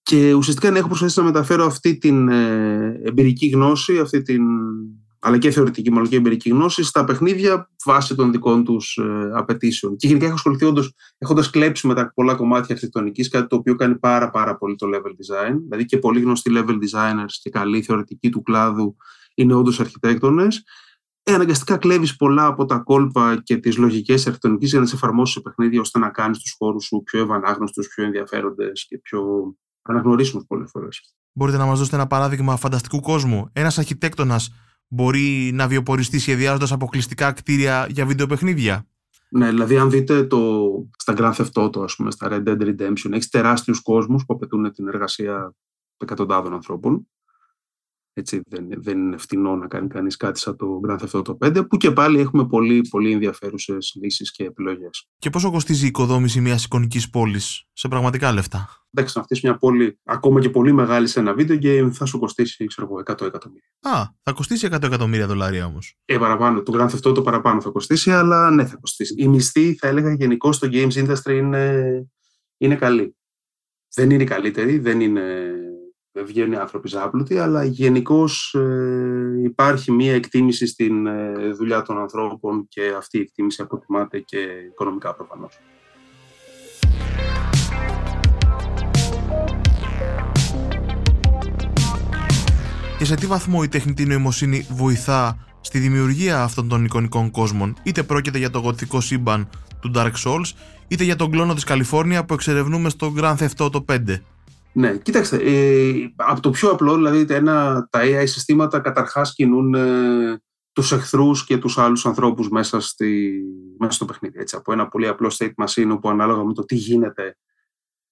Και ουσιαστικά έχω προσπαθήσει να μεταφέρω αυτή την ε, εμπειρική γνώση, αυτή την αλλά και θεωρητική μάλλον και εμπειρική γνώση στα παιχνίδια βάσει των δικών τους ε, απαιτήσεων. Και γενικά έχω ασχοληθεί όντως έχοντας κλέψει με τα πολλά κομμάτια αρχιτεκτονικής, κάτι το οποίο κάνει πάρα, πάρα πολύ το level design. Δηλαδή και πολύ γνωστοί level designers και καλοί θεωρητικοί του κλάδου είναι όντως αρχιτέκτονες. Ε, αναγκαστικά κλέβεις πολλά από τα κόλπα και τις λογικές αρχιτεκτονικής για να τις εφαρμόσεις σε παιχνίδια ώστε να κάνεις τους χώρους σου πιο ευανάγνωστους, πιο ενδιαφέροντες και πιο αναγνωρίσιμους πολλές φορές. Μπορείτε να μας δώσετε ένα παράδειγμα φανταστικού κόσμου. Ένας αρχιτέκτονας μπορεί να βιοποριστεί σχεδιάζοντας αποκλειστικά κτίρια για βιντεοπαιχνίδια; Ναι, δηλαδή αν δείτε το, στα Grand Theft Auto, ας πούμε, στα Red Dead Redemption, έχεις τεράστιους κόσμους που απαιτούν την εργασία εκατοντάδων ανθρώπων. Έτσι, δεν, δεν είναι φτηνό να κάνει κανείς κάτι σαν το Grand Theft Auto 5, που και πάλι έχουμε πολύ, πολύ ενδιαφέρουσες λύσεις και επιλογές. Και πόσο κοστίζει η οικοδόμηση μιας εικονικής πόλης σε πραγματικά λεφτά; Εντάξει, να χτίσει μια πόλη ακόμα και πολύ μεγάλη σε ένα βίντεο game θα σου κοστίσει, ξέρω εγώ, 100 εκατομμύρια. Α, θα κοστίσει 100 εκατομμύρια δολάρια όμως. Ε, παραπάνω. Το Grand Theft Auto παραπάνω θα κοστίσει, αλλά ναι, θα κοστίσει. Η μισθή, θα έλεγα, γενικώ στο games industry είναι, είναι καλή. Δεν είναι καλύτερη, δεν είναι βγαίνουν οι άνθρωποι ζάπλουτοι, αλλά γενικώς ε, υπάρχει μία εκτίμηση στην ε, δουλειά των ανθρώπων και αυτή η εκτίμηση αποτιμάται και οικονομικά προφανώς. Και σε τι βαθμό η τεχνητή νοημοσύνη βοηθά στη δημιουργία αυτών των εικονικών κόσμων, είτε πρόκειται για το γοτθικό σύμπαν του Dark Souls, είτε για τον κλόνο της Καλιφόρνια που εξερευνούμε στο Grand Theft Auto 5. Ναι, κοίταξε, ε, από το πιο απλό, δηλαδή ένα, τα AI συστήματα καταρχάς κινούν ε, τους εχθρούς και τους άλλους ανθρώπους μέσα, στη, μέσα στο παιχνίδι. Έτσι, από ένα πολύ απλό state machine όπου ανάλογα με το τι γίνεται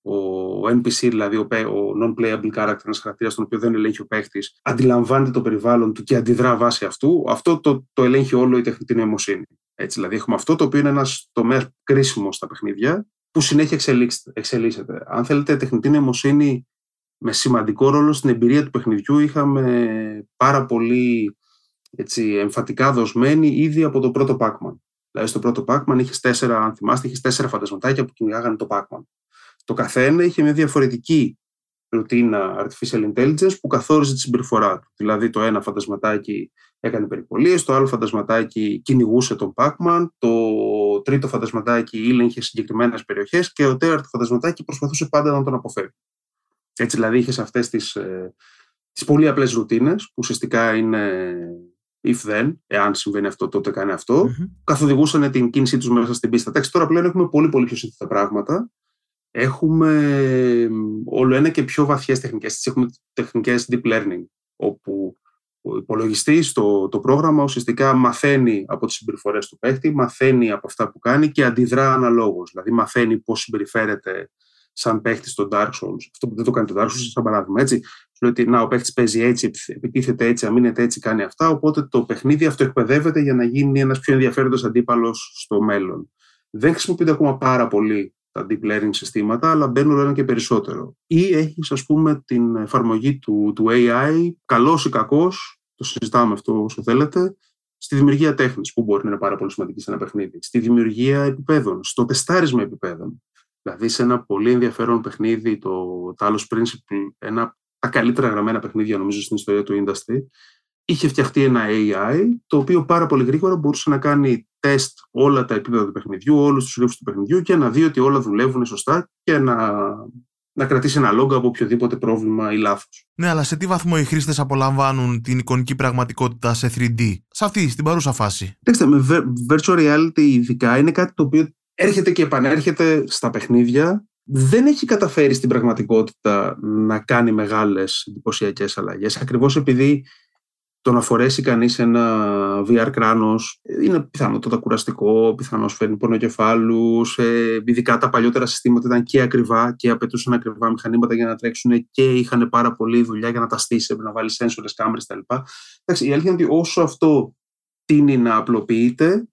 ο NPC, δηλαδή ο, ο non-playable character, ένας χαρακτήρας τον οποίο δεν ελέγχει ο παίχτης, αντιλαμβάνεται το περιβάλλον του και αντιδρά βάσει αυτού, αυτό το, το ελέγχει όλο η τεχνητή νοημοσύνη. Έτσι, δηλαδή έχουμε αυτό το οποίο είναι ένας τομέας κρίσιμος στα παιχνίδια, που συνέχεια εξελίσσεται. Αν θέλετε, τεχνητή νοημοσύνη με σημαντικό ρόλο στην εμπειρία του παιχνιδιού είχαμε πάρα πολύ έτσι, εμφατικά δοσμένη ήδη από το πρώτο Pac-Man. Δηλαδή στο πρώτο Pac-Man είχες τέσσερα, αν θυμάστε, είχες τέσσερα φαντασματάκια που κυνηγάγανε το Pac-Man. Το καθένα είχε μια διαφορετική ρουτίνα artificial intelligence που καθόριζε τη συμπεριφορά του. Δηλαδή το ένα φαντασματάκι έκανε περιπολίες, το άλλο φαντασματάκι κυνηγούσε τον Pac-Man, το τρίτο φαντασματάκι ήλεγχε συγκεκριμένες περιοχές και το τέταρτο φαντασματάκι προσπαθούσε πάντα να τον αποφέρει. Έτσι δηλαδή είχες αυτές τις, ε, τις πολύ απλές ρουτίνες που ουσιαστικά είναι if then, εάν συμβαίνει αυτό τότε κάνει αυτό, mm-hmm. καθοδηγούσαν την κίνησή τους μέσα στην πίστα. Εντάξει, τώρα πλέον έχουμε πολύ πολύ πιο σύνθετα πράγματα έχουμε όλο ένα και πιο βαθιές τεχνικές. Έχουμε τεχνικές deep learning, όπου ο υπολογιστή, το, το πρόγραμμα ουσιαστικά μαθαίνει από τις συμπεριφορές του παίχτη, μαθαίνει από αυτά που κάνει και αντιδρά αναλόγως. Δηλαδή μαθαίνει πώς συμπεριφέρεται σαν παίχτη στο Dark Souls. Αυτό που δεν το κάνει το Dark Souls, σαν παράδειγμα. Έτσι, σου λέει ότι να, ο παίχτη παίζει έτσι, επιτίθεται έτσι, αμήνεται έτσι, κάνει αυτά. Οπότε το παιχνίδι αυτό εκπαιδεύεται για να γίνει ένας πιο ενδιαφέροντο αντίπαλος στο μέλλον. Δεν χρησιμοποιείται ακόμα πάρα πολύ τα deep learning συστήματα, αλλά μπαίνουν ένα και περισσότερο. Ή έχεις, ας πούμε, την εφαρμογή του, του AI, καλός ή κακός, το συζητάμε αυτό όσο θέλετε, στη δημιουργία τέχνης, που μπορεί να είναι πάρα πολύ σημαντική σε ένα παιχνίδι, στη δημιουργία επιπέδων, στο τεστάρισμα επιπέδων. Δηλαδή, σε ένα πολύ ενδιαφέρον παιχνίδι, το Talos Principle, ένα από τα καλύτερα γραμμένα παιχνίδια, νομίζω, στην ιστορία του industry, είχε φτιαχτεί ένα AI, το οποίο πάρα πολύ γρήγορα μπορούσε να κάνει τεστ όλα τα επίπεδα του παιχνιδιού, όλους τους ρήφου του παιχνιδιού και να δει ότι όλα δουλεύουν σωστά και να, να κρατήσει ένα λόγο από οποιοδήποτε πρόβλημα ή λάθος. Ναι, αλλά σε τι βαθμό οι χρήστες απολαμβάνουν την εικονική πραγματικότητα σε 3D, σε αυτή, στην παρούσα φάση. Κοιτάξτε, με virtual reality ειδικά είναι κάτι το οποίο έρχεται και επανέρχεται στα παιχνίδια. Δεν έχει καταφέρει στην πραγματικότητα να κάνει μεγάλες εντυπωσιακές αλλαγές, ακριβώς επειδή το να φορέσει κανείς ένα VR κράνος είναι πιθανότατα κουραστικό, πιθανώς φέρνει πονοκεφάλους, ε, ειδικά τα παλιότερα συστήματα ήταν και ακριβά και απαιτούσαν ακριβά μηχανήματα για να τρέξουν και είχαν πάρα πολλή δουλειά για να τα στήσει, να βάλει σένσορες, κάμερες κτλ. η αλήθεια είναι ότι όσο αυτό τίνει να απλοποιείται,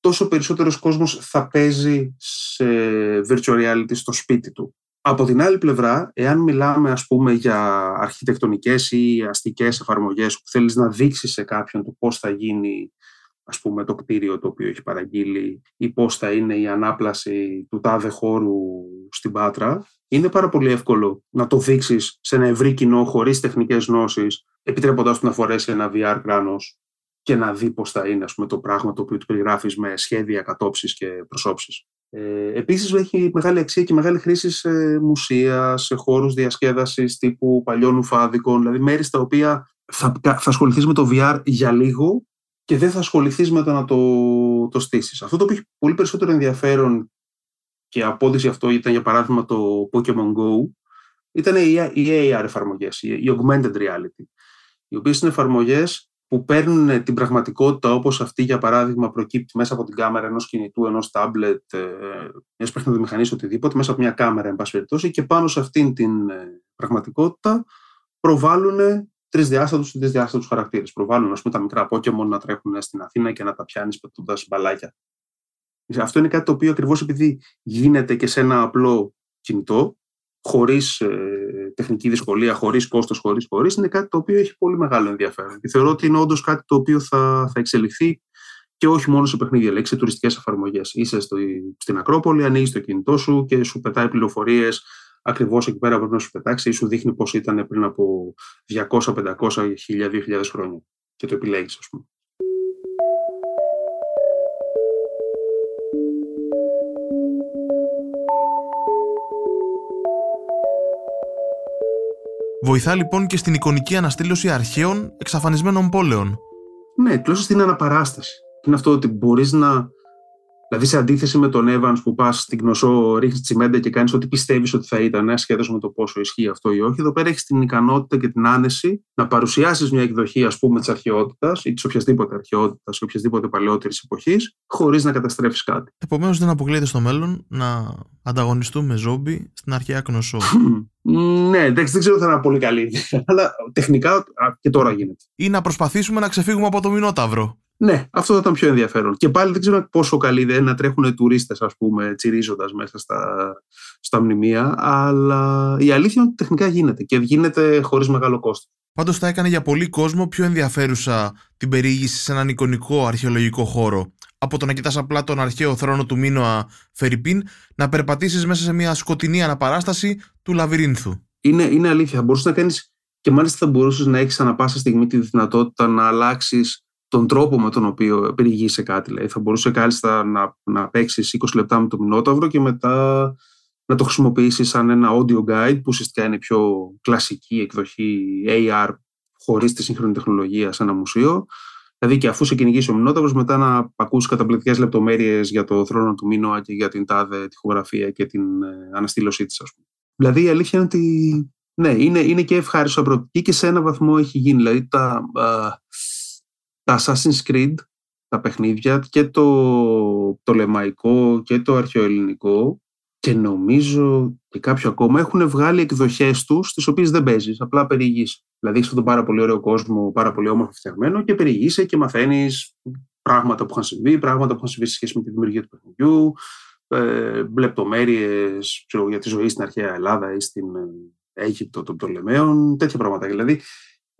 τόσο περισσότερος κόσμος θα παίζει σε virtual reality στο σπίτι του. Από την άλλη πλευρά, εάν μιλάμε ας πούμε για αρχιτεκτονικές ή αστικές εφαρμογές που θέλεις να δείξεις σε κάποιον το πώς θα γίνει ας πούμε το κτίριο το οποίο έχει παραγγείλει ή πώς θα είναι η ανάπλαση του τάδε χώρου στην Πάτρα, είναι πάρα πολύ εύκολο να το δείξεις σε ένα ευρύ κοινό χωρίς τεχνικές γνώσεις, επιτρέποντας του να φορέσει ένα VR κράνος και να δει πώς θα είναι ας πούμε, το πράγμα το οποίο του περιγράφεις με σχέδια κατόψεις και προσώψεις. Ε, επίσης έχει μεγάλη αξία και μεγάλη χρήση σε μουσεία, σε χώρους διασκέδασης τύπου παλιών ουφάδικων, δηλαδή μέρη στα οποία θα, θα ασχοληθείς με το VR για λίγο και δεν θα ασχοληθείς με το να το, το στήσεις. Αυτό το οποίο έχει πολύ περισσότερο ενδιαφέρον και απόδειξη αυτό ήταν για παράδειγμα το Pokemon Go, ήταν οι, οι AR εφαρμογές, οι Augmented Reality, οι οποίες είναι εφαρμογές που παίρνουν την πραγματικότητα όπως αυτή για παράδειγμα προκύπτει μέσα από την κάμερα ενός κινητού, ενός τάμπλετ, ε, μιας παιχνιδομηχανής, οτιδήποτε, μέσα από μια κάμερα εν πάση περιπτώσει και πάνω σε αυτήν την ε, πραγματικότητα προβάλλουν τρισδιάστατους ή τρισδιάστατους χαρακτήρες. Προβάλλουν, ας πούμε, τα μικρά Pokémon να τρέχουν στην Αθήνα και να τα πιάνεις πετούντα μπαλάκια. Αυτό είναι κάτι το οποίο ακριβώς επειδή γίνεται και σε ένα απλό κινητό, χωρίς ε, τεχνική δυσκολία, χωρίς κόστος, χωρίς χωρίς, είναι κάτι το οποίο έχει πολύ μεγάλο ενδιαφέρον. Και θεωρώ ότι είναι όντως κάτι το οποίο θα, θα εξελιχθεί και όχι μόνο σε παιχνίδια, αλλά και σε τουριστικές εφαρμογές. Είσαι στο, στην Ακρόπολη, ανοίγεις το κινητό σου και σου πετάει πληροφορίες ακριβώς εκεί πέρα πρέπει να σου πετάξει ή σου δείχνει πώς ήταν πριν από 200, 500, 1000, 2000 χρόνια. Και το επιλέγεις, ας πούμε. Βοηθά λοιπόν και στην εικονική αναστήλωση αρχαίων εξαφανισμένων πόλεων. Ναι, τουλάχιστον στην αναπαράσταση. Είναι αυτό ότι μπορείς να Δηλαδή, σε αντίθεση με τον Evans που πας στην γνωσό, ρίχνεις τσιμέντα και κάνεις ό,τι πιστεύεις ότι θα ήταν, ασχέτως με το πόσο ισχύει αυτό ή όχι, εδώ πέρα έχεις την ικανότητα και την άνεση να παρουσιάσεις μια εκδοχή, ας πούμε, της αρχαιότητας ή της οποιασδήποτε αρχαιότητας ή οποιασδήποτε παλαιότερης εποχής, χωρίς να καταστρέφει κάτι. Επομένως, δεν αποκλείεται στο μέλλον να ανταγωνιστούμε ζόμπι στην αρχαία γνωσό. (laughs) ναι, εντάξει, δεν ξέρω αν θα είναι πολύ καλή αλλά τεχνικά και τώρα γίνεται. Ή να προσπαθήσουμε να ξεφύγουμε από το Μινόταυρο. Ναι, αυτό θα ήταν πιο ενδιαφέρον. Και πάλι δεν ξέρω πόσο καλή είναι να τρέχουν τουρίστες, ας πούμε, τσιρίζοντας μέσα στα, στα μνημεία. Αλλά η αλήθεια είναι ότι τεχνικά γίνεται και γίνεται χωρίς μεγάλο κόστος. Πάντως θα έκανε για πολύ κόσμο πιο ενδιαφέρουσα την περιήγηση σε έναν εικονικό αρχαιολογικό χώρο. Από το να κοιτάς απλά τον αρχαίο θρόνο του Μίνωα Φερρυπίν, να περπατήσεις μέσα σε μια σκοτεινή αναπαράσταση του λαβυρίνθου. Είναι, είναι αλήθεια. Θα μπορούσες να κάνεις και μάλιστα θα μπορούσες να έχεις ανα πάσα στιγμή τη δυνατότητα να αλλάξεις τον τρόπο με τον οποίο περιηγείσαι κάτι. Δηλαδή, θα μπορούσε κάλλιστα να, να παίξεις 20 λεπτά με το Μινόταυρο και μετά να το χρησιμοποιήσεις σαν ένα audio guide που ουσιαστικά είναι η πιο κλασική εκδοχή AR χωρίς τη σύγχρονη τεχνολογία σε ένα μουσείο. Δηλαδή και αφού σε κυνηγήσει ο Μινόταυρος, μετά να ακούσει καταπληκτικές λεπτομέρειες για το θρόνο του Μίνωα και για την τάδε τυχογραφία και την ε, αναστήλωσή της, ας πούμε. Δηλαδή η αλήθεια είναι ότι ναι, είναι, είναι και ευχάριστο προοπτική και σε ένα βαθμό έχει γίνει. Δηλαδή τα, τα Assassin's Creed, τα παιχνίδια και το, το λεμαϊκό και το αρχαιοελληνικό και νομίζω και κάποιο ακόμα έχουν βγάλει εκδοχές τους τις οποίες δεν παίζεις, απλά περιηγείς. Δηλαδή έχεις τον πάρα πολύ ωραίο κόσμο, πάρα πολύ όμορφο φτιαγμένο και περιηγείσαι και μαθαίνεις πράγματα που είχαν συμβεί, πράγματα που είχαν συμβεί σε σχέση με τη δημιουργία του παιχνιδιού, ε, λεπτομέρειες για τη ζωή στην αρχαία Ελλάδα ή στην ε, Αίγυπτο των Πτολεμαίων, τέτοια πράγματα. Δηλαδή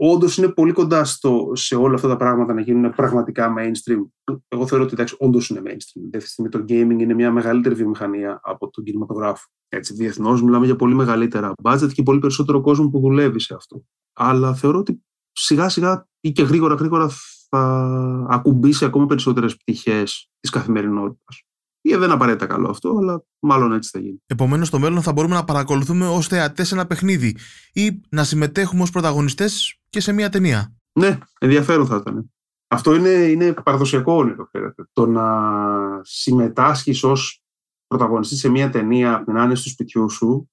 όντως είναι πολύ κοντά στο, σε όλα αυτά τα πράγματα να γίνουν πραγματικά mainstream. Εγώ θεωρώ ότι εντάξει, όντως είναι mainstream. Αυτή τη το gaming είναι μια μεγαλύτερη βιομηχανία από τον κινηματογράφο. Έτσι, διεθνώς μιλάμε για πολύ μεγαλύτερα budget και πολύ περισσότερο κόσμο που δουλεύει σε αυτό. Αλλά θεωρώ ότι σιγά σιγά ή και γρήγορα γρήγορα θα ακουμπήσει ακόμα περισσότερες πτυχές της καθημερινότητας. Ή δεν απαραίτητα καλό αυτό, αλλά μάλλον έτσι θα γίνει. Επομένως, στο μέλλον θα μπορούμε να παρακολουθούμε ως θεατές ένα παιχνίδι ή να συμμετέχουμε ως πρωταγωνιστές και σε μια ταινία. Ναι, ενδιαφέρον θα ήταν. Αυτό είναι, είναι παραδοσιακό όνειρο, ξέρετε. Το να συμμετάσχεις ως πρωταγωνιστής σε μια ταινία από την άνεση του σπιτιού σου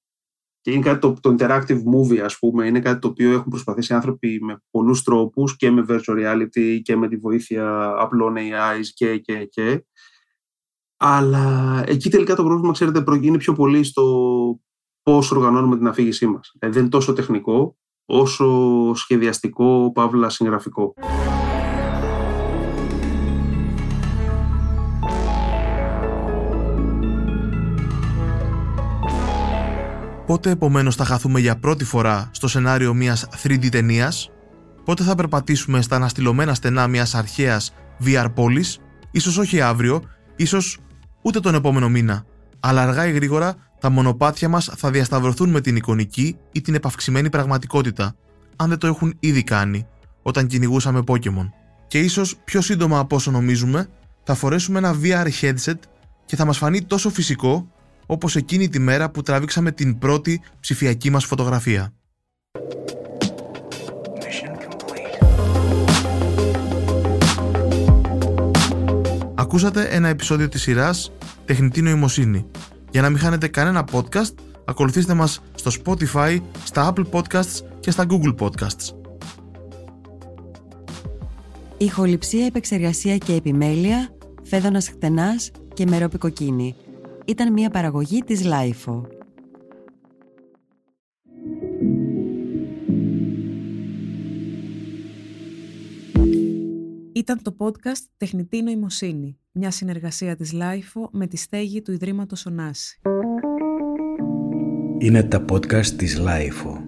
και είναι κάτι το, το interactive movie, ας πούμε, είναι κάτι το οποίο έχουν προσπαθήσει άνθρωποι με πολλούς τρόπους και με virtual reality και με τη βοήθεια απλών AI και, και, και. Αλλά εκεί τελικά το πρόβλημα, ξέρετε, είναι πιο πολύ στο πώς οργανώνουμε την αφήγησή μας. Ε, δεν είναι τόσο τεχνικό, όσο σχεδιαστικό, παύλα συγγραφικό. Πότε επομένως θα χαθούμε για πρώτη φορά στο σενάριο μιας 3D ταινίας, πότε θα περπατήσουμε στα αναστηλωμένα στενά μιας αρχαίας VR πόλης, ίσως όχι αύριο, ίσως ούτε τον επόμενο μήνα, αλλά αργά ή γρήγορα τα μονοπάτια μας θα διασταυρωθούν με την εικονική ή την επαυξημένη πραγματικότητα, αν δεν το έχουν ήδη κάνει όταν κυνηγούσαμε Pokémon. Και ίσως πιο σύντομα από όσο νομίζουμε, θα φορέσουμε ένα VR headset και θα μας φανεί τόσο φυσικό όπως εκείνη τη μέρα που τραβήξαμε την πρώτη ψηφιακή μας φωτογραφία. Ακούσατε ένα επεισόδιο της σειράς Τεχνητή Νοημοσύνη. Για να μην χάνετε κανένα podcast, ακολουθήστε μας στο Spotify, στα Apple Podcasts και στα Google Podcasts. Ηχοληψία, επεξεργασία και επιμέλεια, φέδωνας χτενάς και μερόπικοκίνη. Ήταν μια παραγωγή της Lifeo. Ήταν το podcast «Τεχνητή νοημοσύνη», μια συνεργασία της LIFO με τη στέγη του Ιδρύματος Ωνάση. Είναι τα podcast της LIFO.